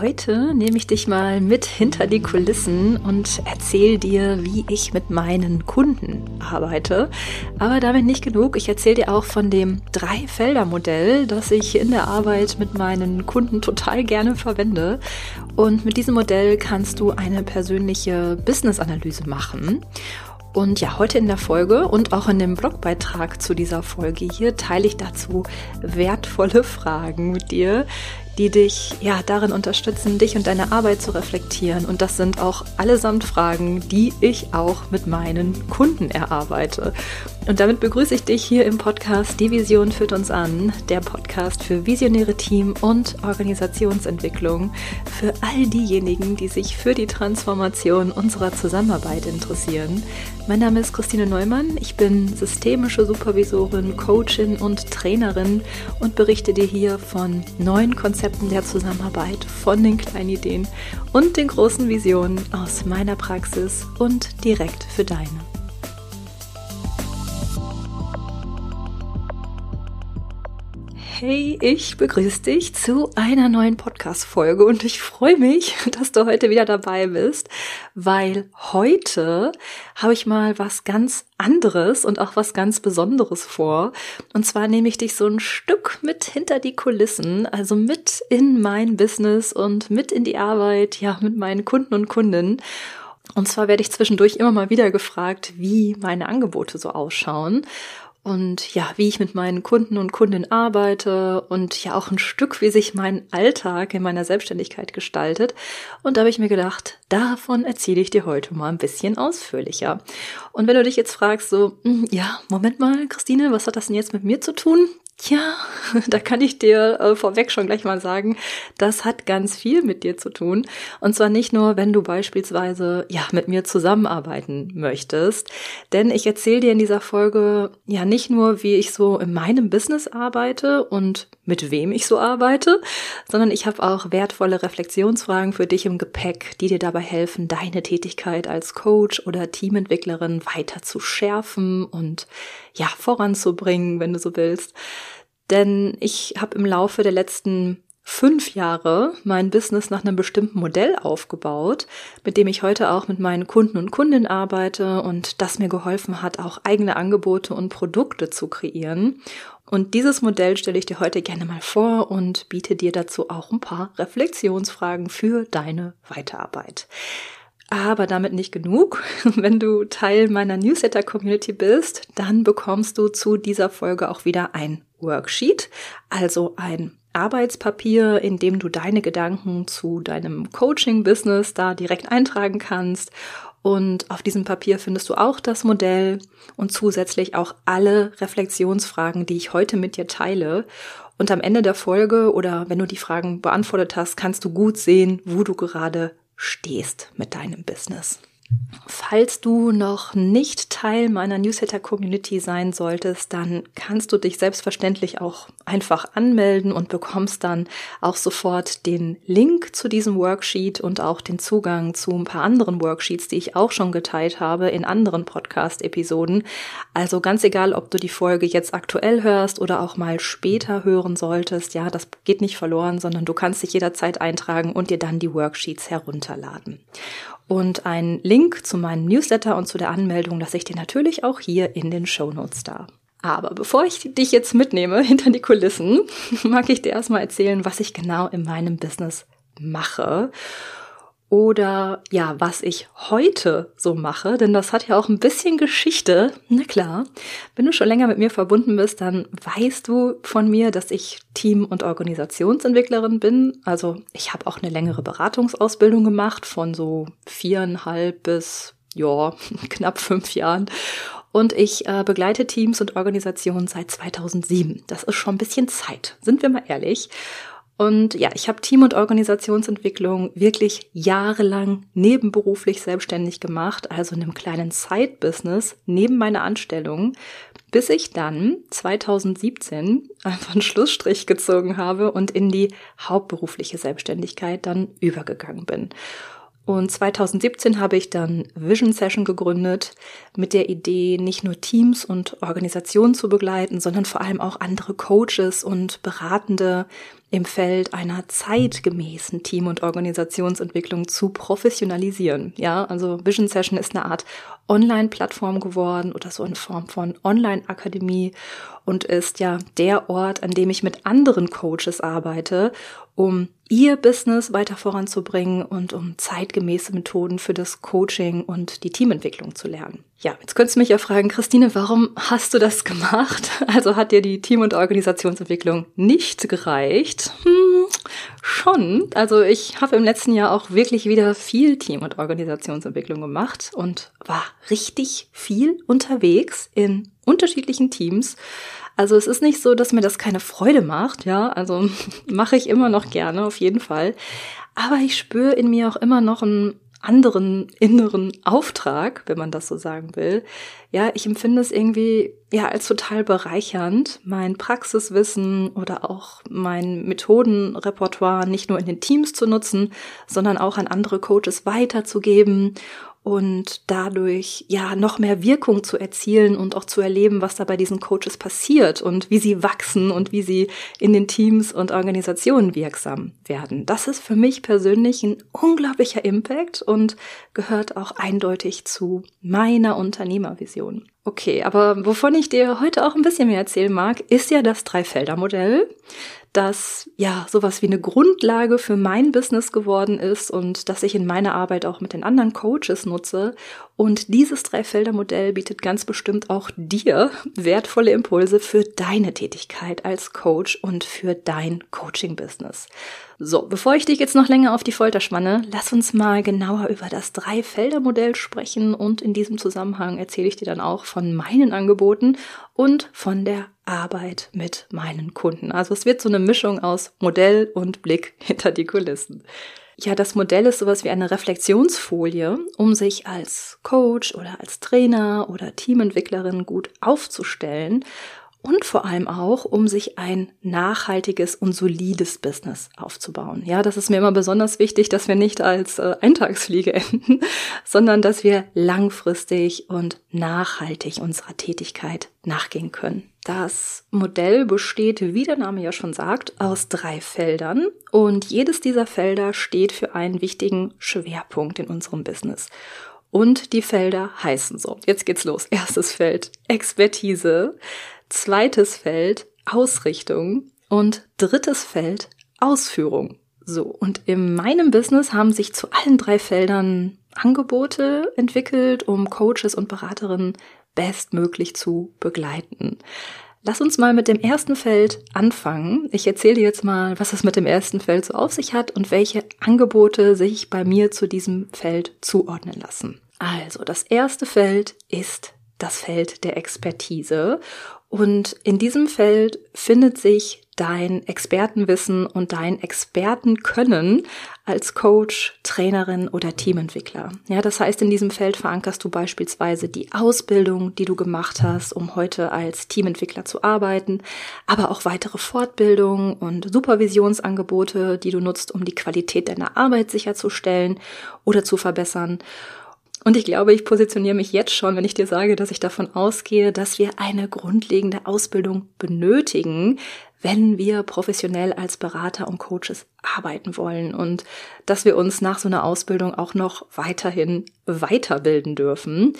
Heute nehme ich dich mal mit hinter die Kulissen und erzähle dir, wie ich mit meinen Kunden arbeite. Aber damit nicht genug. Ich erzähle dir auch von dem Drei-Felder-Modell, das ich in der Arbeit mit meinen Kunden total gerne verwende. Und mit diesem Modell kannst du eine persönliche Business-Analyse machen. Und ja, heute in der Folge und auch in dem Blogbeitrag zu dieser Folge hier teile ich dazu wertvolle Fragen mit dir, die dich ja darin unterstützen, dich und deine Arbeit zu reflektieren. Und das sind auch allesamt Fragen, die ich auch mit meinen Kunden erarbeite. Und damit begrüße ich dich hier im Podcast Die Vision führt uns an, der Podcast für visionäre Team- und Organisationsentwicklung für all diejenigen, die sich für die Transformation unserer Zusammenarbeit interessieren. Mein Name ist Christine Neumann, ich bin systemische Supervisorin, Coachin und Trainerin und berichte dir hier von neuen Konzepten der Zusammenarbeit, von den kleinen Ideen und den großen Visionen aus meiner Praxis und direkt für deine. Hey, ich begrüße dich zu einer neuen Podcast-Folge und ich freue mich, dass du heute wieder dabei bist, weil heute habe ich mal was ganz anderes und auch was ganz Besonderes vor. Und zwar nehme ich dich so ein Stück mit hinter die Kulissen, also mit in mein Business und mit in die Arbeit, ja, mit meinen Kunden und Kundinnen. Und zwar werde ich zwischendurch immer mal wieder gefragt, wie meine Angebote so ausschauen und ja, wie ich mit meinen Kunden und Kundinnen arbeite und ja auch ein Stück, wie sich mein Alltag in meiner Selbstständigkeit gestaltet. Und da habe ich mir gedacht, davon erzähle ich dir heute mal ein bisschen ausführlicher. Und wenn du dich jetzt fragst, so, hm, ja, Moment mal, Christine, was hat das denn jetzt mit mir zu tun? Tja, da kann ich dir äh, vorweg schon gleich mal sagen, das hat ganz viel mit dir zu tun. Und zwar nicht nur, wenn du beispielsweise ja mit mir zusammenarbeiten möchtest. Denn ich erzähle dir in dieser Folge ja nicht nur, wie ich so in meinem Business arbeite und mit wem ich so arbeite, sondern ich habe auch wertvolle Reflexionsfragen für dich im Gepäck, die dir dabei helfen, deine Tätigkeit als Coach oder Teamentwicklerin weiter zu schärfen und ja, voranzubringen, wenn du so willst. Denn ich habe im Laufe der letzten fünf Jahre mein Business nach einem bestimmten Modell aufgebaut, mit dem ich heute auch mit meinen Kunden und Kundinnen arbeite und das mir geholfen hat, auch eigene Angebote und Produkte zu kreieren. Und dieses Modell stelle ich dir heute gerne mal vor und biete dir dazu auch ein paar Reflexionsfragen für deine Weiterarbeit. Aber damit nicht genug. Wenn du Teil meiner Newsletter-Community bist, dann bekommst du zu dieser Folge auch wieder ein Worksheet, also ein Arbeitspapier, in dem du deine Gedanken zu deinem Coaching-Business da direkt eintragen kannst. Und auf diesem Papier findest du auch das Modell und zusätzlich auch alle Reflexionsfragen, die ich heute mit dir teile. Und am Ende der Folge oder wenn du die Fragen beantwortet hast, kannst du gut sehen, wo du gerade stehst mit deinem Business. Falls du noch nicht Teil meiner Newsletter-Community sein solltest, dann kannst du dich selbstverständlich auch einfach anmelden und bekommst dann auch sofort den Link zu diesem Worksheet und auch den Zugang zu ein paar anderen Worksheets, die ich auch schon geteilt habe in anderen Podcast-Episoden. Also ganz egal, ob du die Folge jetzt aktuell hörst oder auch mal später hören solltest, ja, das geht nicht verloren, sondern du kannst dich jederzeit eintragen und dir dann die Worksheets herunterladen. Und einen Link zu meinem Newsletter und zu der Anmeldung lasse ich dir natürlich auch hier in den Show Notes da. Aber bevor ich dich jetzt mitnehme hinter die Kulissen, mag ich dir erstmal erzählen, was ich genau in meinem Business mache oder ja, was ich heute so mache, denn das hat ja auch ein bisschen Geschichte. Na klar, wenn du schon länger mit mir verbunden bist, dann weißt du von mir, dass ich Team- und Organisationsentwicklerin bin. Also ich habe auch eine längere Beratungsausbildung gemacht von so viereinhalb bis ja, knapp fünf Jahren. Und ich äh, begleite Teams und Organisationen seit 2007. Das ist schon ein bisschen Zeit, sind wir mal ehrlich. Und ja, ich habe Team- und Organisationsentwicklung wirklich jahrelang nebenberuflich selbstständig gemacht, also in einem kleinen Side-Business neben meiner Anstellung, bis ich dann 2017 einfach einen Schlussstrich gezogen habe und in die hauptberufliche Selbstständigkeit dann übergegangen bin. Und 2017 habe ich dann Vision Session gegründet mit der Idee, nicht nur Teams und Organisationen zu begleiten, sondern vor allem auch andere Coaches und Beratende im Feld einer zeitgemäßen Team- und Organisationsentwicklung zu professionalisieren. Ja, also Vision Session ist eine Art Online-Plattform geworden oder so in Form von Online-Akademie und ist ja der Ort, an dem ich mit anderen Coaches arbeite, um ihr Business weiter voranzubringen und um zeitgemäße Methoden für das Coaching und die Teamentwicklung zu lernen. Ja, jetzt könntest du mich ja fragen, Christine, warum hast du das gemacht? Also hat dir die Team- und Organisationsentwicklung nicht gereicht? Hm, schon. Also ich habe im letzten Jahr auch wirklich wieder viel Team- und Organisationsentwicklung gemacht und war richtig viel unterwegs in unterschiedlichen Teams also es ist nicht so, dass mir das keine Freude macht, ja, also mache ich immer noch gerne, auf jeden Fall. Aber ich spüre in mir auch immer noch einen anderen inneren Auftrag, wenn man das so sagen will. Ja, ich empfinde es irgendwie ja als total bereichernd, mein Praxiswissen oder auch mein Methodenrepertoire nicht nur in den Teams zu nutzen, sondern auch an andere Coaches weiterzugeben und dadurch ja noch mehr Wirkung zu erzielen und auch zu erleben, was da bei diesen Coaches passiert und wie sie wachsen und wie sie in den Teams und Organisationen wirksam werden. Das ist für mich persönlich ein unglaublicher Impact und gehört auch eindeutig zu meiner Unternehmervision. Okay, aber wovon ich dir heute auch ein bisschen mehr erzählen mag, ist ja das Dreifelder-Modell das ja sowas wie eine Grundlage für mein Business geworden ist und das ich in meiner Arbeit auch mit den anderen Coaches nutze. Und dieses Dreifelder-Modell bietet ganz bestimmt auch dir wertvolle Impulse für deine Tätigkeit als Coach und für dein Coaching-Business. So, bevor ich dich jetzt noch länger auf die Folter spanne, lass uns mal genauer über das Dreifelder-Modell sprechen und in diesem Zusammenhang erzähle ich dir dann auch von meinen Angeboten und von der Arbeit mit meinen Kunden. Also es wird so eine Mischung aus Modell und Blick hinter die Kulissen. Ja, das Modell ist sowas wie eine Reflexionsfolie, um sich als Coach oder als Trainer oder Teamentwicklerin gut aufzustellen und vor allem auch, um sich ein nachhaltiges und solides Business aufzubauen. Ja, das ist mir immer besonders wichtig, dass wir nicht als äh, Eintagsfliege enden, sondern dass wir langfristig und nachhaltig unserer Tätigkeit nachgehen können. Das Modell besteht, wie der Name ja schon sagt, aus drei Feldern und jedes dieser Felder steht für einen wichtigen Schwerpunkt in unserem Business. Und die Felder heißen so. Jetzt geht's los. Erstes Feld Expertise zweites Feld Ausrichtung und drittes Feld Ausführung. So, und in meinem Business haben sich zu allen drei Feldern Angebote entwickelt, um Coaches und Beraterinnen bestmöglich zu begleiten. Lass uns mal mit dem ersten Feld anfangen. Ich erzähle dir jetzt mal, was es mit dem ersten Feld so auf sich hat und welche Angebote sich bei mir zu diesem Feld zuordnen lassen. Also, das erste Feld ist das Feld der Expertise und in diesem Feld findet sich dein Expertenwissen und dein Expertenkönnen als Coach, Trainerin oder Teamentwickler. Ja, das heißt, in diesem Feld verankerst du beispielsweise die Ausbildung, die du gemacht hast, um heute als Teamentwickler zu arbeiten, aber auch weitere Fortbildungen und Supervisionsangebote, die du nutzt, um die Qualität deiner Arbeit sicherzustellen oder zu verbessern. Und ich glaube, ich positioniere mich jetzt schon, wenn ich dir sage, dass ich davon ausgehe, dass wir eine grundlegende Ausbildung benötigen, wenn wir professionell als Berater und Coaches arbeiten wollen und dass wir uns nach so einer Ausbildung auch noch weiterhin weiterbilden dürfen.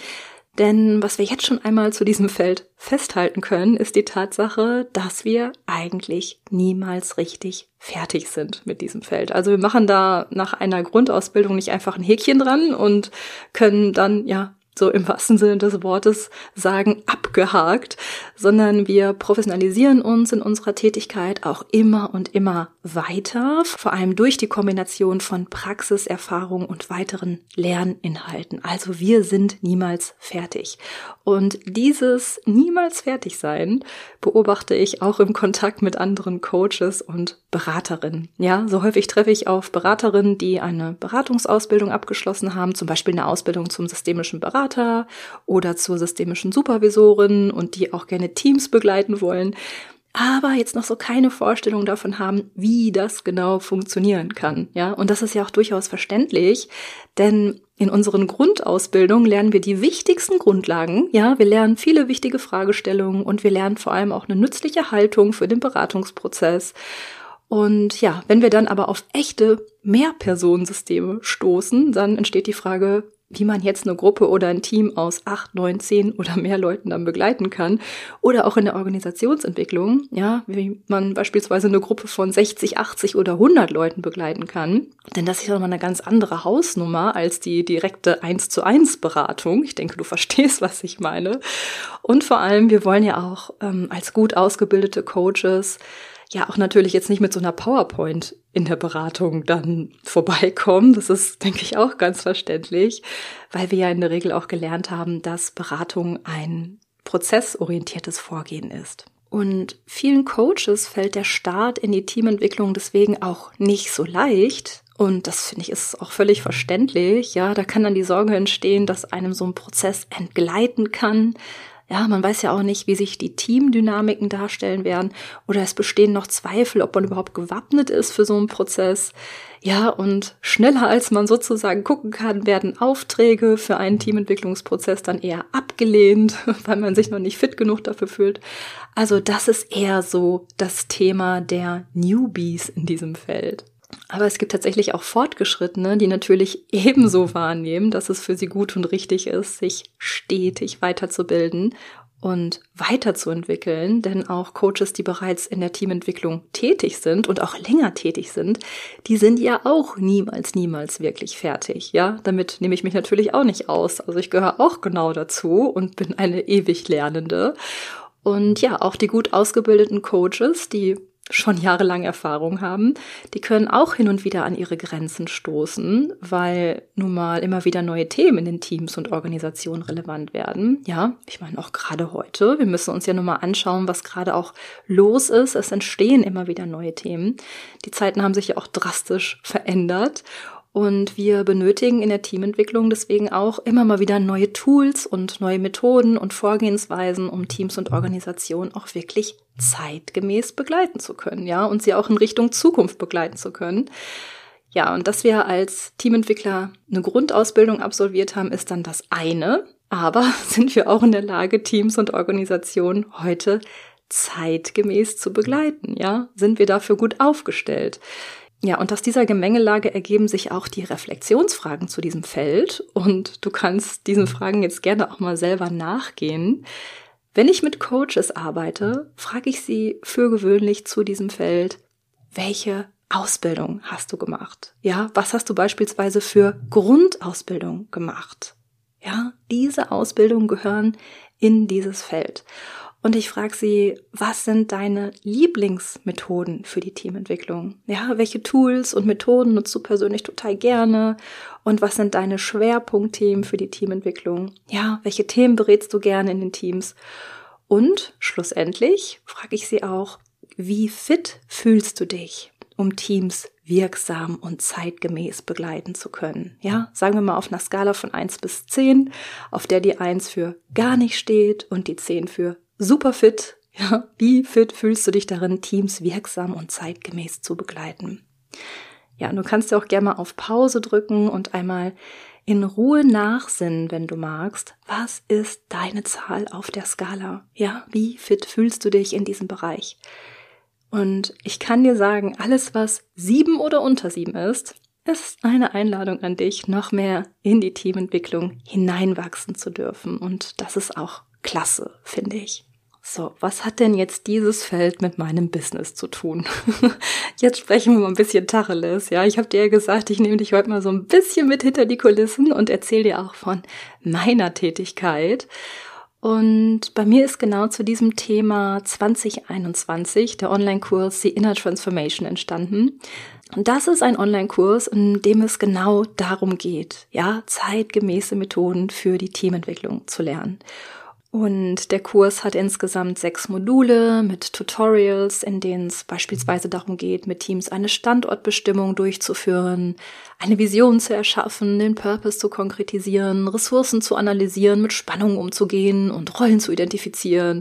Denn was wir jetzt schon einmal zu diesem Feld festhalten können, ist die Tatsache, dass wir eigentlich niemals richtig fertig sind mit diesem Feld. Also wir machen da nach einer Grundausbildung nicht einfach ein Häkchen dran und können dann ja so im wahrsten Sinne des Wortes sagen, abgehakt, sondern wir professionalisieren uns in unserer Tätigkeit auch immer und immer weiter, vor allem durch die Kombination von Praxiserfahrung und weiteren Lerninhalten. Also wir sind niemals fertig. Und dieses niemals fertig sein beobachte ich auch im Kontakt mit anderen Coaches und Beraterinnen. Ja, so häufig treffe ich auf Beraterinnen, die eine Beratungsausbildung abgeschlossen haben, zum Beispiel eine Ausbildung zum systemischen Berater oder zur systemischen Supervisorin und die auch gerne Teams begleiten wollen, aber jetzt noch so keine Vorstellung davon haben, wie das genau funktionieren kann. Ja, und das ist ja auch durchaus verständlich, denn in unseren Grundausbildungen lernen wir die wichtigsten Grundlagen. Ja, wir lernen viele wichtige Fragestellungen und wir lernen vor allem auch eine nützliche Haltung für den Beratungsprozess. Und ja, wenn wir dann aber auf echte Mehrpersonensysteme stoßen, dann entsteht die Frage, wie man jetzt eine Gruppe oder ein Team aus acht, neun, zehn oder mehr Leuten dann begleiten kann. Oder auch in der Organisationsentwicklung, ja, wie man beispielsweise eine Gruppe von 60, 80 oder 100 Leuten begleiten kann. Denn das ist ja nochmal eine ganz andere Hausnummer als die direkte 1 zu 1 Beratung. Ich denke, du verstehst, was ich meine. Und vor allem, wir wollen ja auch ähm, als gut ausgebildete Coaches ja auch natürlich jetzt nicht mit so einer PowerPoint in der Beratung dann vorbeikommen. Das ist, denke ich, auch ganz verständlich, weil wir ja in der Regel auch gelernt haben, dass Beratung ein prozessorientiertes Vorgehen ist. Und vielen Coaches fällt der Start in die Teamentwicklung deswegen auch nicht so leicht. Und das finde ich ist auch völlig verständlich. Ja, da kann dann die Sorge entstehen, dass einem so ein Prozess entgleiten kann, ja, man weiß ja auch nicht, wie sich die Teamdynamiken darstellen werden oder es bestehen noch Zweifel, ob man überhaupt gewappnet ist für so einen Prozess. Ja, und schneller als man sozusagen gucken kann, werden Aufträge für einen Teamentwicklungsprozess dann eher abgelehnt, weil man sich noch nicht fit genug dafür fühlt. Also das ist eher so das Thema der Newbies in diesem Feld. Aber es gibt tatsächlich auch Fortgeschrittene, die natürlich ebenso wahrnehmen, dass es für sie gut und richtig ist, sich stetig weiterzubilden und weiterzuentwickeln, denn auch Coaches, die bereits in der Teamentwicklung tätig sind und auch länger tätig sind, die sind ja auch niemals, niemals wirklich fertig. Ja, damit nehme ich mich natürlich auch nicht aus. Also ich gehöre auch genau dazu und bin eine ewig Lernende. Und ja, auch die gut ausgebildeten Coaches, die schon jahrelang Erfahrung haben, die können auch hin und wieder an ihre Grenzen stoßen, weil nun mal immer wieder neue Themen in den Teams und Organisationen relevant werden. Ja, ich meine auch gerade heute. Wir müssen uns ja nun mal anschauen, was gerade auch los ist. Es entstehen immer wieder neue Themen. Die Zeiten haben sich ja auch drastisch verändert. Und wir benötigen in der Teamentwicklung deswegen auch immer mal wieder neue Tools und neue Methoden und Vorgehensweisen, um Teams und Organisationen auch wirklich zeitgemäß begleiten zu können, ja, und sie auch in Richtung Zukunft begleiten zu können. Ja, und dass wir als Teamentwickler eine Grundausbildung absolviert haben, ist dann das eine. Aber sind wir auch in der Lage, Teams und Organisationen heute zeitgemäß zu begleiten, ja? Sind wir dafür gut aufgestellt? Ja, und aus dieser Gemengelage ergeben sich auch die Reflexionsfragen zu diesem Feld. Und du kannst diesen Fragen jetzt gerne auch mal selber nachgehen. Wenn ich mit Coaches arbeite, frage ich sie für gewöhnlich zu diesem Feld, welche Ausbildung hast du gemacht? Ja, was hast du beispielsweise für Grundausbildung gemacht? Ja, diese Ausbildungen gehören in dieses Feld. Und ich frage sie, was sind deine Lieblingsmethoden für die Teamentwicklung? Ja, welche Tools und Methoden nutzt du persönlich total gerne? Und was sind deine Schwerpunktthemen für die Teamentwicklung? Ja, welche Themen berätst du gerne in den Teams? Und schlussendlich frage ich sie auch, wie fit fühlst du dich, um Teams wirksam und zeitgemäß begleiten zu können. Ja, sagen wir mal auf einer Skala von eins bis zehn, auf der die eins für gar nicht steht und die zehn für super fit. Ja, wie fit fühlst du dich darin, Teams wirksam und zeitgemäß zu begleiten? Ja, du kannst ja auch gerne mal auf Pause drücken und einmal in Ruhe nachsinnen, wenn du magst. Was ist deine Zahl auf der Skala? Ja, wie fit fühlst du dich in diesem Bereich? Und ich kann dir sagen, alles, was sieben oder unter sieben ist, ist eine Einladung an dich, noch mehr in die Teamentwicklung hineinwachsen zu dürfen. Und das ist auch klasse, finde ich. So, was hat denn jetzt dieses Feld mit meinem Business zu tun? jetzt sprechen wir mal ein bisschen Tacheles. Ja, ich habe dir ja gesagt, ich nehme dich heute mal so ein bisschen mit hinter die Kulissen und erzähle dir auch von meiner Tätigkeit. Und bei mir ist genau zu diesem Thema 2021 der Online-Kurs The Inner Transformation entstanden. Und das ist ein Online-Kurs, in dem es genau darum geht, ja, zeitgemäße Methoden für die Teamentwicklung zu lernen. Und der Kurs hat insgesamt sechs Module mit Tutorials, in denen es beispielsweise darum geht, mit Teams eine Standortbestimmung durchzuführen, eine Vision zu erschaffen, den Purpose zu konkretisieren, Ressourcen zu analysieren, mit Spannungen umzugehen und Rollen zu identifizieren.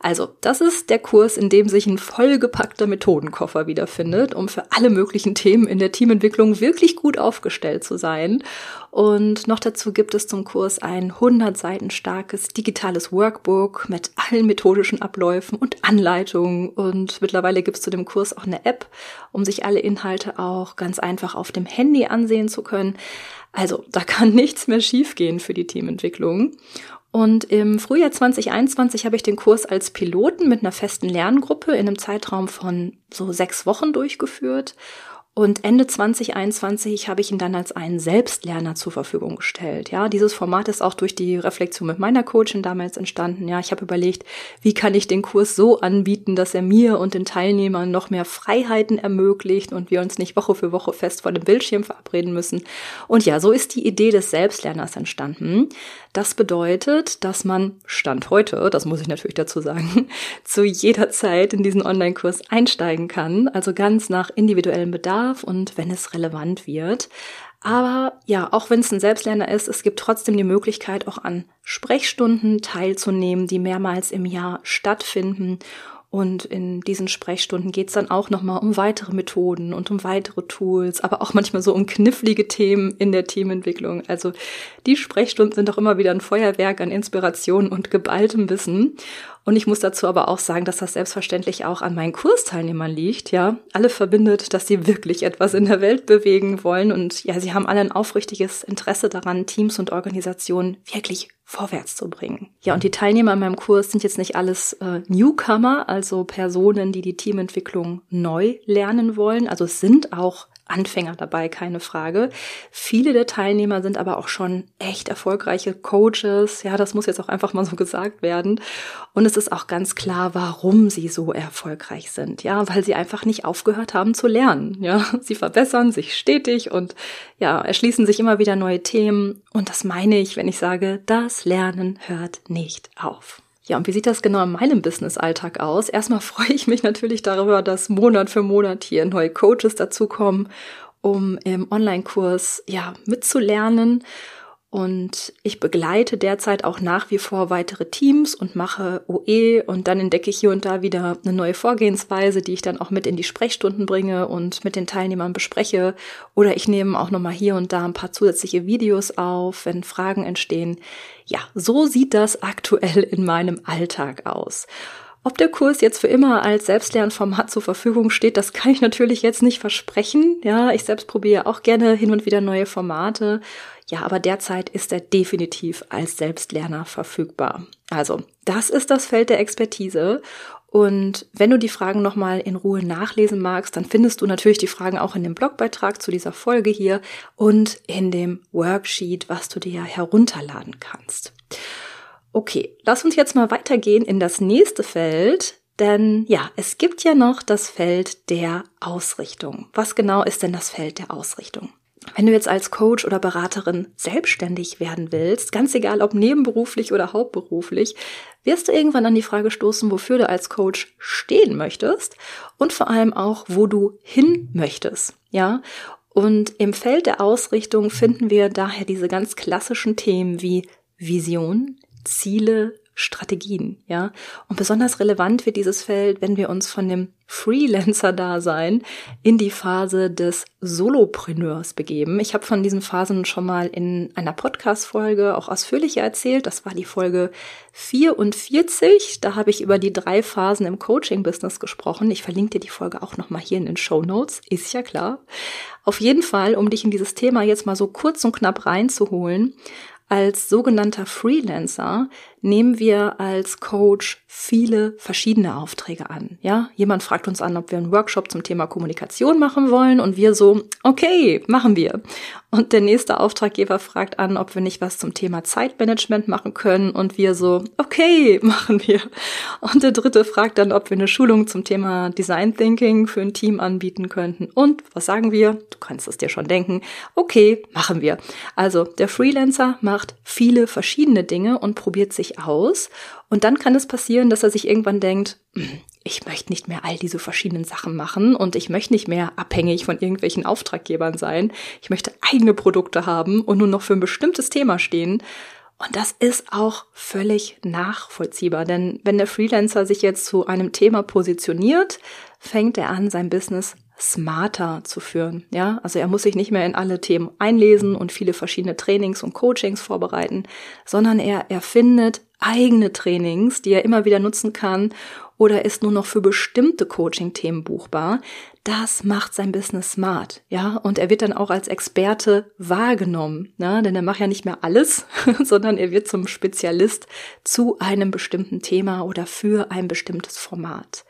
Also, das ist der Kurs, in dem sich ein vollgepackter Methodenkoffer wiederfindet, um für alle möglichen Themen in der Teamentwicklung wirklich gut aufgestellt zu sein. Und noch dazu gibt es zum Kurs ein 100 Seiten starkes digitales Workbook mit allen methodischen Abläufen und Anleitungen. Und mittlerweile gibt es zu dem Kurs auch eine App, um sich alle Inhalte auch ganz einfach auf dem Handy ansehen zu können. Also da kann nichts mehr schiefgehen für die Teamentwicklung. Und im Frühjahr 2021 habe ich den Kurs als Piloten mit einer festen Lerngruppe in einem Zeitraum von so sechs Wochen durchgeführt. Und Ende 2021 habe ich ihn dann als einen Selbstlerner zur Verfügung gestellt. Ja, dieses Format ist auch durch die Reflexion mit meiner Coachin damals entstanden. Ja, ich habe überlegt, wie kann ich den Kurs so anbieten, dass er mir und den Teilnehmern noch mehr Freiheiten ermöglicht und wir uns nicht Woche für Woche fest vor dem Bildschirm verabreden müssen. Und ja, so ist die Idee des Selbstlerners entstanden. Das bedeutet, dass man Stand heute, das muss ich natürlich dazu sagen, zu jeder Zeit in diesen Online-Kurs einsteigen kann, also ganz nach individuellem Bedarf und wenn es relevant wird. Aber ja, auch wenn es ein Selbstlerner ist, es gibt trotzdem die Möglichkeit, auch an Sprechstunden teilzunehmen, die mehrmals im Jahr stattfinden und in diesen Sprechstunden geht es dann auch nochmal um weitere Methoden und um weitere Tools, aber auch manchmal so um knifflige Themen in der Teamentwicklung. Also die Sprechstunden sind auch immer wieder ein Feuerwerk an Inspiration und geballtem Wissen. Und ich muss dazu aber auch sagen, dass das selbstverständlich auch an meinen Kursteilnehmern liegt, ja. Alle verbindet, dass sie wirklich etwas in der Welt bewegen wollen und ja, sie haben alle ein aufrichtiges Interesse daran, Teams und Organisationen wirklich vorwärts zu bringen. Ja, und die Teilnehmer in meinem Kurs sind jetzt nicht alles äh, Newcomer, also Personen, die die Teamentwicklung neu lernen wollen. Also es sind auch Anfänger dabei, keine Frage. Viele der Teilnehmer sind aber auch schon echt erfolgreiche Coaches. Ja, das muss jetzt auch einfach mal so gesagt werden. Und es ist auch ganz klar, warum sie so erfolgreich sind. Ja, weil sie einfach nicht aufgehört haben zu lernen. Ja, sie verbessern sich stetig und ja, erschließen sich immer wieder neue Themen. Und das meine ich, wenn ich sage, das Lernen hört nicht auf. Ja, und wie sieht das genau in meinem Business-Alltag aus? Erstmal freue ich mich natürlich darüber, dass Monat für Monat hier neue Coaches dazukommen, um im Online-Kurs ja mitzulernen und ich begleite derzeit auch nach wie vor weitere Teams und mache OE und dann entdecke ich hier und da wieder eine neue Vorgehensweise, die ich dann auch mit in die Sprechstunden bringe und mit den Teilnehmern bespreche. Oder ich nehme auch nochmal hier und da ein paar zusätzliche Videos auf, wenn Fragen entstehen. Ja, so sieht das aktuell in meinem Alltag aus. Ob der Kurs jetzt für immer als Selbstlernformat zur Verfügung steht, das kann ich natürlich jetzt nicht versprechen. Ja, ich selbst probiere auch gerne hin und wieder neue Formate. Ja, aber derzeit ist er definitiv als Selbstlerner verfügbar. Also, das ist das Feld der Expertise. Und wenn du die Fragen nochmal in Ruhe nachlesen magst, dann findest du natürlich die Fragen auch in dem Blogbeitrag zu dieser Folge hier und in dem Worksheet, was du dir herunterladen kannst. Okay, lass uns jetzt mal weitergehen in das nächste Feld, denn ja, es gibt ja noch das Feld der Ausrichtung. Was genau ist denn das Feld der Ausrichtung? Wenn du jetzt als Coach oder Beraterin selbstständig werden willst, ganz egal ob nebenberuflich oder hauptberuflich, wirst du irgendwann an die Frage stoßen, wofür du als Coach stehen möchtest und vor allem auch, wo du hin möchtest. Ja, und im Feld der Ausrichtung finden wir daher diese ganz klassischen Themen wie Vision, Ziele, Strategien, ja. Und besonders relevant wird dieses Feld, wenn wir uns von dem Freelancer-Dasein in die Phase des Solopreneurs begeben. Ich habe von diesen Phasen schon mal in einer Podcast-Folge auch ausführlicher erzählt. Das war die Folge 44. Da habe ich über die drei Phasen im Coaching-Business gesprochen. Ich verlinke dir die Folge auch nochmal hier in den Show Notes. Ist ja klar. Auf jeden Fall, um dich in dieses Thema jetzt mal so kurz und knapp reinzuholen, als sogenannter Freelancer nehmen wir als Coach viele verschiedene Aufträge an. Ja, jemand fragt uns an, ob wir einen Workshop zum Thema Kommunikation machen wollen und wir so, okay, machen wir. Und der nächste Auftraggeber fragt an, ob wir nicht was zum Thema Zeitmanagement machen können und wir so, okay, machen wir. Und der dritte fragt dann, ob wir eine Schulung zum Thema Design Thinking für ein Team anbieten könnten. Und was sagen wir? Du kannst es dir schon denken. Okay, machen wir. Also der Freelancer macht viele verschiedene Dinge und probiert sich sich aus. Und dann kann es passieren, dass er sich irgendwann denkt, ich möchte nicht mehr all diese verschiedenen Sachen machen und ich möchte nicht mehr abhängig von irgendwelchen Auftraggebern sein. Ich möchte eigene Produkte haben und nur noch für ein bestimmtes Thema stehen. Und das ist auch völlig nachvollziehbar, denn wenn der Freelancer sich jetzt zu einem Thema positioniert, fängt er an, sein Business smarter zu führen. Ja, also er muss sich nicht mehr in alle Themen einlesen und viele verschiedene Trainings und Coachings vorbereiten, sondern er erfindet eigene Trainings, die er immer wieder nutzen kann oder ist nur noch für bestimmte Coaching-Themen buchbar. Das macht sein Business smart, ja, und er wird dann auch als Experte wahrgenommen, ne? denn er macht ja nicht mehr alles, sondern er wird zum Spezialist zu einem bestimmten Thema oder für ein bestimmtes Format.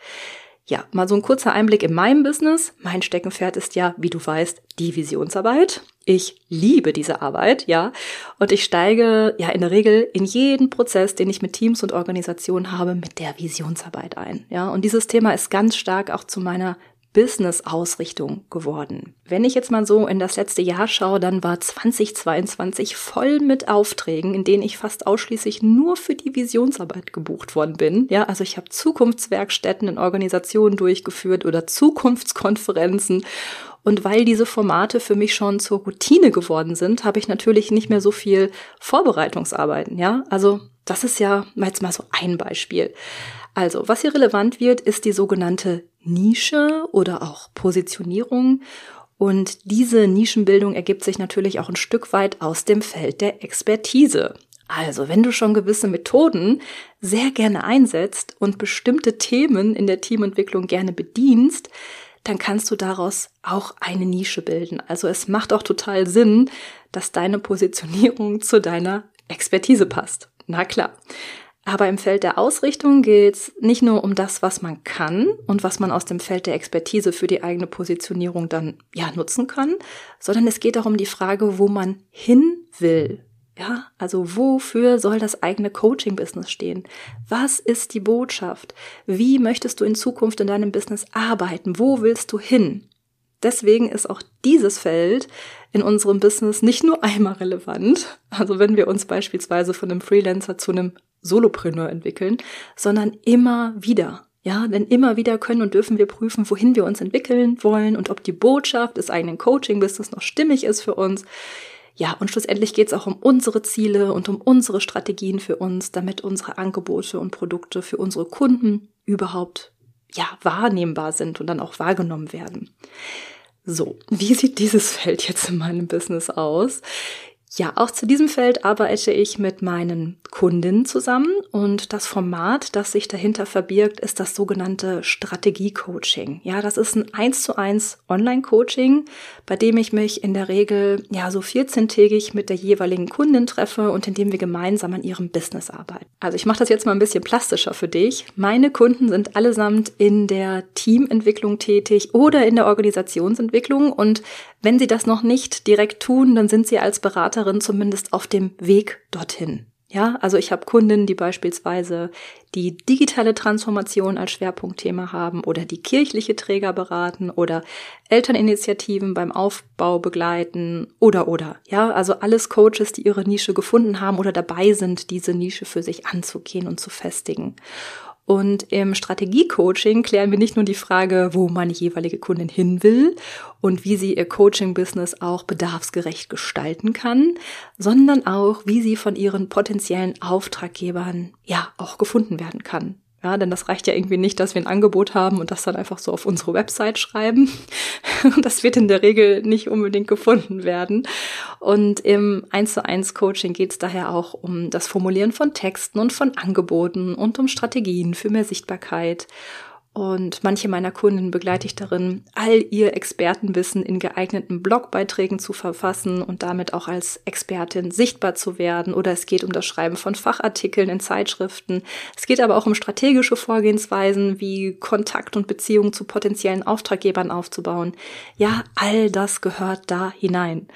Ja, mal so ein kurzer Einblick in meinem Business. Mein Steckenpferd ist ja, wie du weißt, die Visionsarbeit. Ich liebe diese Arbeit, ja. Und ich steige ja in der Regel in jeden Prozess, den ich mit Teams und Organisationen habe, mit der Visionsarbeit ein, ja. Und dieses Thema ist ganz stark auch zu meiner Business-Ausrichtung geworden. Wenn ich jetzt mal so in das letzte Jahr schaue, dann war 2022 voll mit Aufträgen, in denen ich fast ausschließlich nur für die Visionsarbeit gebucht worden bin. Ja, also ich habe Zukunftswerkstätten in Organisationen durchgeführt oder Zukunftskonferenzen. Und weil diese Formate für mich schon zur Routine geworden sind, habe ich natürlich nicht mehr so viel Vorbereitungsarbeiten. Ja, also das ist ja jetzt mal so ein Beispiel. Also, was hier relevant wird, ist die sogenannte Nische oder auch Positionierung. Und diese Nischenbildung ergibt sich natürlich auch ein Stück weit aus dem Feld der Expertise. Also, wenn du schon gewisse Methoden sehr gerne einsetzt und bestimmte Themen in der Teamentwicklung gerne bedienst, dann kannst du daraus auch eine Nische bilden. Also es macht auch total Sinn, dass deine Positionierung zu deiner Expertise passt. Na klar. Aber im Feld der Ausrichtung geht es nicht nur um das, was man kann und was man aus dem Feld der Expertise für die eigene Positionierung dann ja nutzen kann, sondern es geht auch um die Frage, wo man hin will. Ja, also wofür soll das eigene Coaching-Business stehen? Was ist die Botschaft? Wie möchtest du in Zukunft in deinem Business arbeiten? Wo willst du hin? Deswegen ist auch dieses Feld in unserem Business nicht nur einmal relevant, also wenn wir uns beispielsweise von einem Freelancer zu einem Solopreneur entwickeln, sondern immer wieder. Ja, denn immer wieder können und dürfen wir prüfen, wohin wir uns entwickeln wollen und ob die Botschaft des eigenen Coaching-Business noch stimmig ist für uns. Ja, und schlussendlich geht es auch um unsere Ziele und um unsere Strategien für uns, damit unsere Angebote und Produkte für unsere Kunden überhaupt ja wahrnehmbar sind und dann auch wahrgenommen werden. So, wie sieht dieses Feld jetzt in meinem Business aus? Ja, auch zu diesem Feld arbeite ich mit meinen Kundinnen zusammen und das Format, das sich dahinter verbirgt, ist das sogenannte Strategie-Coaching. Ja, das ist ein 1 zu 1 Online-Coaching, bei dem ich mich in der Regel ja so 14-tägig mit der jeweiligen Kundin treffe und in dem wir gemeinsam an ihrem Business arbeiten. Also ich mache das jetzt mal ein bisschen plastischer für dich. Meine Kunden sind allesamt in der Teamentwicklung tätig oder in der Organisationsentwicklung und wenn sie das noch nicht direkt tun, dann sind sie als Beraterin zumindest auf dem Weg dorthin. Ja, also ich habe Kundinnen, die beispielsweise die digitale Transformation als Schwerpunktthema haben oder die kirchliche Träger beraten oder Elterninitiativen beim Aufbau begleiten oder oder. Ja, also alles Coaches, die ihre Nische gefunden haben oder dabei sind, diese Nische für sich anzugehen und zu festigen. Und im Strategiecoaching klären wir nicht nur die Frage, wo meine jeweilige Kundin hin will und wie sie ihr Coaching-Business auch bedarfsgerecht gestalten kann, sondern auch, wie sie von ihren potenziellen Auftraggebern ja auch gefunden werden kann. Ja, denn das reicht ja irgendwie nicht, dass wir ein Angebot haben und das dann einfach so auf unsere Website schreiben. Das wird in der Regel nicht unbedingt gefunden werden. Und im 1 zu 1 Coaching geht es daher auch um das Formulieren von Texten und von Angeboten und um Strategien für mehr Sichtbarkeit und manche meiner Kunden begleite ich darin, all ihr Expertenwissen in geeigneten Blogbeiträgen zu verfassen und damit auch als Expertin sichtbar zu werden. Oder es geht um das Schreiben von Fachartikeln in Zeitschriften. Es geht aber auch um strategische Vorgehensweisen wie Kontakt und Beziehungen zu potenziellen Auftraggebern aufzubauen. Ja, all das gehört da hinein.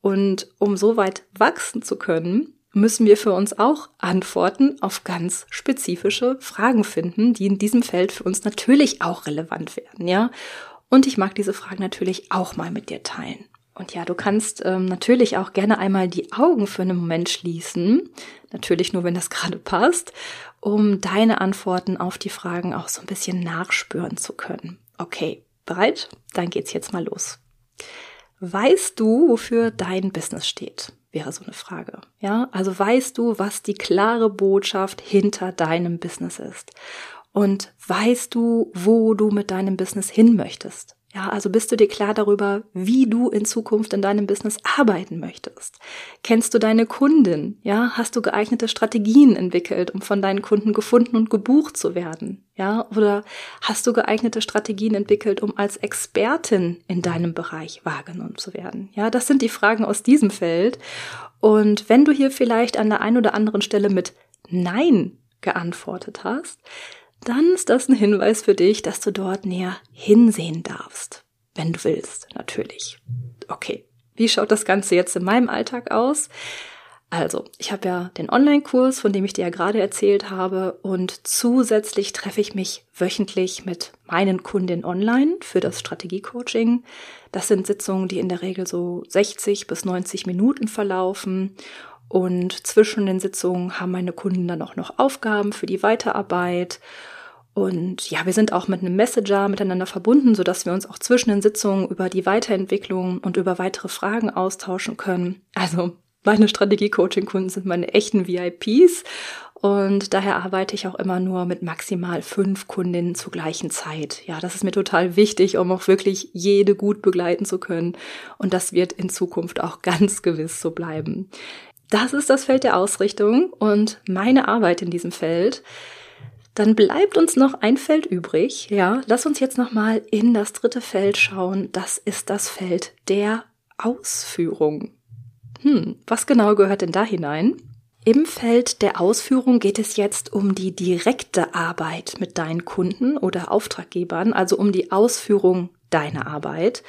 Und um so weit wachsen zu können, müssen wir für uns auch Antworten auf ganz spezifische Fragen finden, die in diesem Feld für uns natürlich auch relevant werden, ja. Und ich mag diese Fragen natürlich auch mal mit dir teilen. Und ja, du kannst ähm, natürlich auch gerne einmal die Augen für einen Moment schließen, natürlich nur, wenn das gerade passt, um deine Antworten auf die Fragen auch so ein bisschen nachspüren zu können. Okay, bereit? Dann geht's jetzt mal los. Weißt du, wofür dein Business steht? Wäre so eine Frage. Ja, also weißt du, was die klare Botschaft hinter deinem Business ist? Und weißt du, wo du mit deinem Business hin möchtest? Ja, also bist du dir klar darüber, wie du in Zukunft in deinem Business arbeiten möchtest? Kennst du deine Kundin? Ja, hast du geeignete Strategien entwickelt, um von deinen Kunden gefunden und gebucht zu werden? Ja, oder hast du geeignete Strategien entwickelt, um als Expertin in deinem Bereich wahrgenommen zu werden? Ja, das sind die Fragen aus diesem Feld. Und wenn du hier vielleicht an der einen oder anderen Stelle mit Nein geantwortet hast, dann ist das ein Hinweis für dich, dass du dort näher hinsehen darfst. Wenn du willst, natürlich. Okay, wie schaut das Ganze jetzt in meinem Alltag aus? Also, ich habe ja den Online-Kurs, von dem ich dir ja gerade erzählt habe, und zusätzlich treffe ich mich wöchentlich mit meinen Kundinnen online für das Strategie-Coaching. Das sind Sitzungen, die in der Regel so 60 bis 90 Minuten verlaufen. Und zwischen den Sitzungen haben meine Kunden dann auch noch Aufgaben für die Weiterarbeit. Und ja, wir sind auch mit einem Messenger miteinander verbunden, so dass wir uns auch zwischen den Sitzungen über die Weiterentwicklung und über weitere Fragen austauschen können. Also meine Strategie-Coaching-Kunden sind meine echten VIPs und daher arbeite ich auch immer nur mit maximal fünf Kundinnen zur gleichen Zeit. Ja, das ist mir total wichtig, um auch wirklich jede gut begleiten zu können. Und das wird in Zukunft auch ganz gewiss so bleiben. Das ist das Feld der Ausrichtung und meine Arbeit in diesem Feld. Dann bleibt uns noch ein Feld übrig. Ja, lass uns jetzt nochmal in das dritte Feld schauen. Das ist das Feld der Ausführung. Hm, was genau gehört denn da hinein? Im Feld der Ausführung geht es jetzt um die direkte Arbeit mit deinen Kunden oder Auftraggebern, also um die Ausführung deiner Arbeit.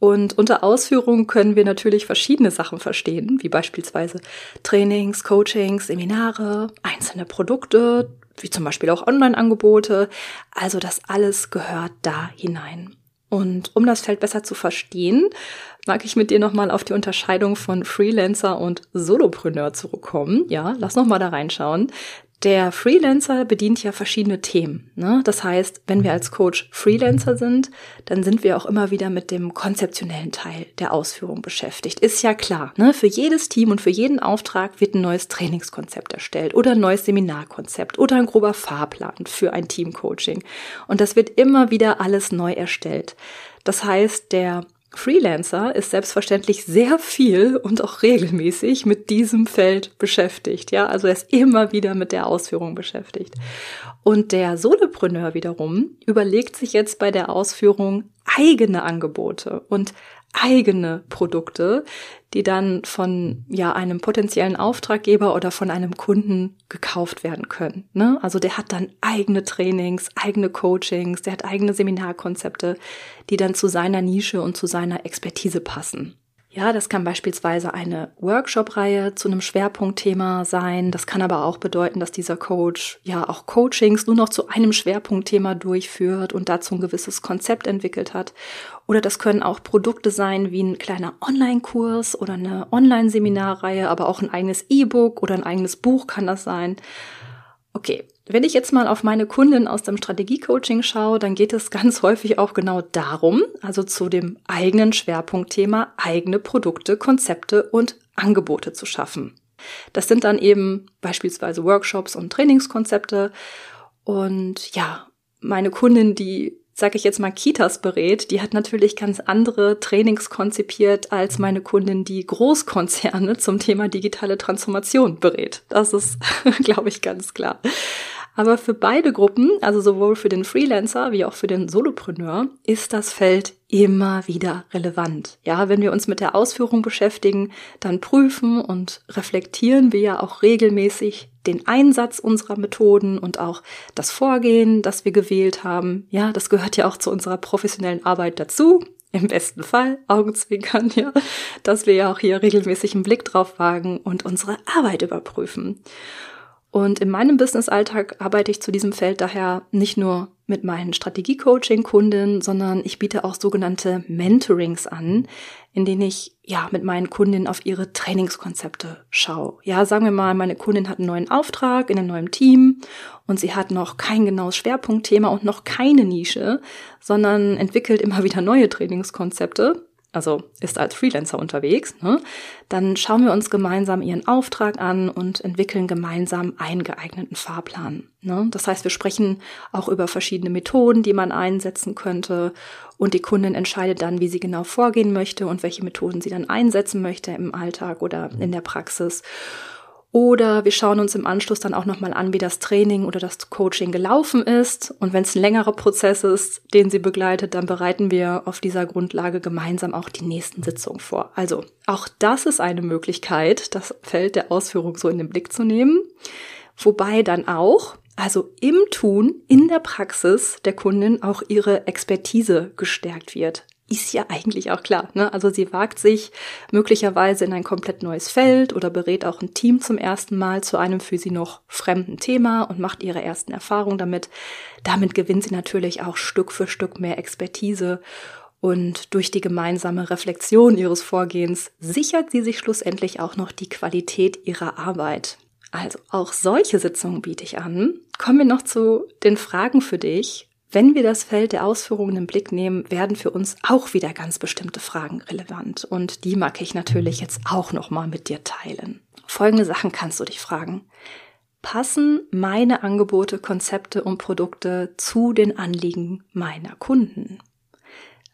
Und unter Ausführung können wir natürlich verschiedene Sachen verstehen, wie beispielsweise Trainings, Coachings, Seminare, einzelne Produkte, wie zum Beispiel auch Online-Angebote. Also das alles gehört da hinein. Und um das Feld besser zu verstehen, mag ich mit dir nochmal auf die Unterscheidung von Freelancer und Solopreneur zurückkommen. Ja, lass nochmal da reinschauen. Der Freelancer bedient ja verschiedene Themen. Ne? Das heißt, wenn wir als Coach Freelancer sind, dann sind wir auch immer wieder mit dem konzeptionellen Teil der Ausführung beschäftigt. Ist ja klar, ne? für jedes Team und für jeden Auftrag wird ein neues Trainingskonzept erstellt oder ein neues Seminarkonzept oder ein grober Fahrplan für ein Teamcoaching. Und das wird immer wieder alles neu erstellt. Das heißt, der Freelancer ist selbstverständlich sehr viel und auch regelmäßig mit diesem Feld beschäftigt. Ja, also er ist immer wieder mit der Ausführung beschäftigt. Und der Solopreneur wiederum überlegt sich jetzt bei der Ausführung eigene Angebote und eigene Produkte, die dann von ja einem potenziellen Auftraggeber oder von einem Kunden gekauft werden können. Ne? Also der hat dann eigene Trainings, eigene Coachings, der hat eigene Seminarkonzepte, die dann zu seiner Nische und zu seiner Expertise passen. Ja, das kann beispielsweise eine Workshop-Reihe zu einem Schwerpunktthema sein. Das kann aber auch bedeuten, dass dieser Coach ja auch Coachings nur noch zu einem Schwerpunktthema durchführt und dazu ein gewisses Konzept entwickelt hat. Oder das können auch Produkte sein wie ein kleiner Online-Kurs oder eine Online-Seminarreihe, aber auch ein eigenes E-Book oder ein eigenes Buch kann das sein. Okay, wenn ich jetzt mal auf meine Kunden aus dem Strategiecoaching schaue, dann geht es ganz häufig auch genau darum, also zu dem eigenen Schwerpunktthema, eigene Produkte, Konzepte und Angebote zu schaffen. Das sind dann eben beispielsweise Workshops und Trainingskonzepte. Und ja, meine Kundin, die sage ich jetzt mal, Kitas berät, die hat natürlich ganz andere Trainings konzipiert als meine Kundin, die Großkonzerne zum Thema digitale Transformation berät. Das ist, glaube ich, ganz klar. Aber für beide Gruppen, also sowohl für den Freelancer wie auch für den Solopreneur, ist das Feld immer wieder relevant. Ja, wenn wir uns mit der Ausführung beschäftigen, dann prüfen und reflektieren wir ja auch regelmäßig den Einsatz unserer Methoden und auch das Vorgehen, das wir gewählt haben. Ja, das gehört ja auch zu unserer professionellen Arbeit dazu. Im besten Fall Augenzwinkern, ja, dass wir ja auch hier regelmäßig einen Blick drauf wagen und unsere Arbeit überprüfen. Und in meinem Business-Alltag arbeite ich zu diesem Feld daher nicht nur mit meinen Strategie-Coaching-Kunden, sondern ich biete auch sogenannte Mentorings an, in denen ich ja mit meinen Kundinnen auf ihre Trainingskonzepte schaue. Ja, sagen wir mal, meine Kundin hat einen neuen Auftrag in einem neuen Team und sie hat noch kein genaues Schwerpunktthema und noch keine Nische, sondern entwickelt immer wieder neue Trainingskonzepte also ist als Freelancer unterwegs, ne, dann schauen wir uns gemeinsam ihren Auftrag an und entwickeln gemeinsam einen geeigneten Fahrplan. Ne? Das heißt, wir sprechen auch über verschiedene Methoden, die man einsetzen könnte und die Kundin entscheidet dann, wie sie genau vorgehen möchte und welche Methoden sie dann einsetzen möchte im Alltag oder in der Praxis. Oder wir schauen uns im Anschluss dann auch nochmal an, wie das Training oder das Coaching gelaufen ist. Und wenn es ein längerer Prozess ist, den sie begleitet, dann bereiten wir auf dieser Grundlage gemeinsam auch die nächsten Sitzungen vor. Also auch das ist eine Möglichkeit, das Feld der Ausführung so in den Blick zu nehmen. Wobei dann auch, also im Tun, in der Praxis der Kundin auch ihre Expertise gestärkt wird ist ja eigentlich auch klar. Ne? Also sie wagt sich möglicherweise in ein komplett neues Feld oder berät auch ein Team zum ersten Mal zu einem für sie noch fremden Thema und macht ihre ersten Erfahrungen damit. Damit gewinnt sie natürlich auch Stück für Stück mehr Expertise und durch die gemeinsame Reflexion ihres Vorgehens sichert sie sich schlussendlich auch noch die Qualität ihrer Arbeit. Also auch solche Sitzungen biete ich an. Kommen wir noch zu den Fragen für dich. Wenn wir das Feld der Ausführungen im Blick nehmen, werden für uns auch wieder ganz bestimmte Fragen relevant. Und die mag ich natürlich jetzt auch nochmal mit dir teilen. Folgende Sachen kannst du dich fragen. Passen meine Angebote, Konzepte und Produkte zu den Anliegen meiner Kunden?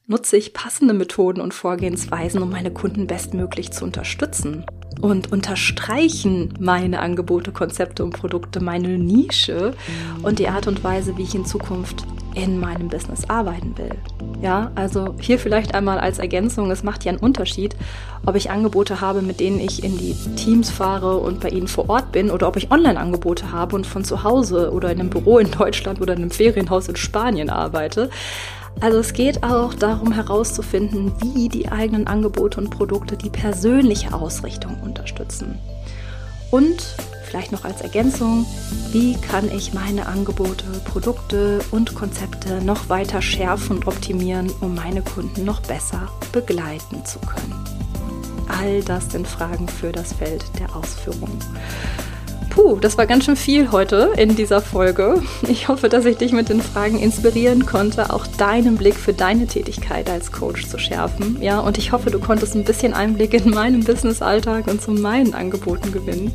Nutze ich passende Methoden und Vorgehensweisen, um meine Kunden bestmöglich zu unterstützen? und unterstreichen meine Angebote, Konzepte und Produkte, meine Nische und die Art und Weise, wie ich in Zukunft in meinem Business arbeiten will. Ja, also hier vielleicht einmal als Ergänzung, es macht ja einen Unterschied, ob ich Angebote habe, mit denen ich in die Teams fahre und bei ihnen vor Ort bin oder ob ich Online-Angebote habe und von zu Hause oder in einem Büro in Deutschland oder in einem Ferienhaus in Spanien arbeite. Also es geht auch darum herauszufinden, wie die eigenen Angebote und Produkte die persönliche Ausrichtung unterstützen. Und vielleicht noch als Ergänzung, wie kann ich meine Angebote, Produkte und Konzepte noch weiter schärfen und optimieren, um meine Kunden noch besser begleiten zu können. All das sind Fragen für das Feld der Ausführung. Puh, das war ganz schön viel heute in dieser Folge. Ich hoffe, dass ich dich mit den Fragen inspirieren konnte, auch deinen Blick für deine Tätigkeit als Coach zu schärfen. Ja, und ich hoffe, du konntest ein bisschen Einblick in meinen Business-Alltag und zu meinen Angeboten gewinnen.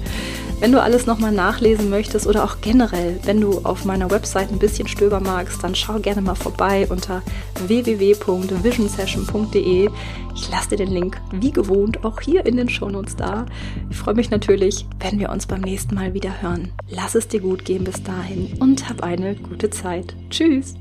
Wenn du alles nochmal nachlesen möchtest oder auch generell, wenn du auf meiner Website ein bisschen stöbern magst, dann schau gerne mal vorbei unter www.visionsession.de. Ich lasse dir den Link wie gewohnt auch hier in den Shownotes da. Ich freue mich natürlich, wenn wir uns beim nächsten Mal wieder hören. Lass es dir gut gehen bis dahin und hab eine gute Zeit. Tschüss!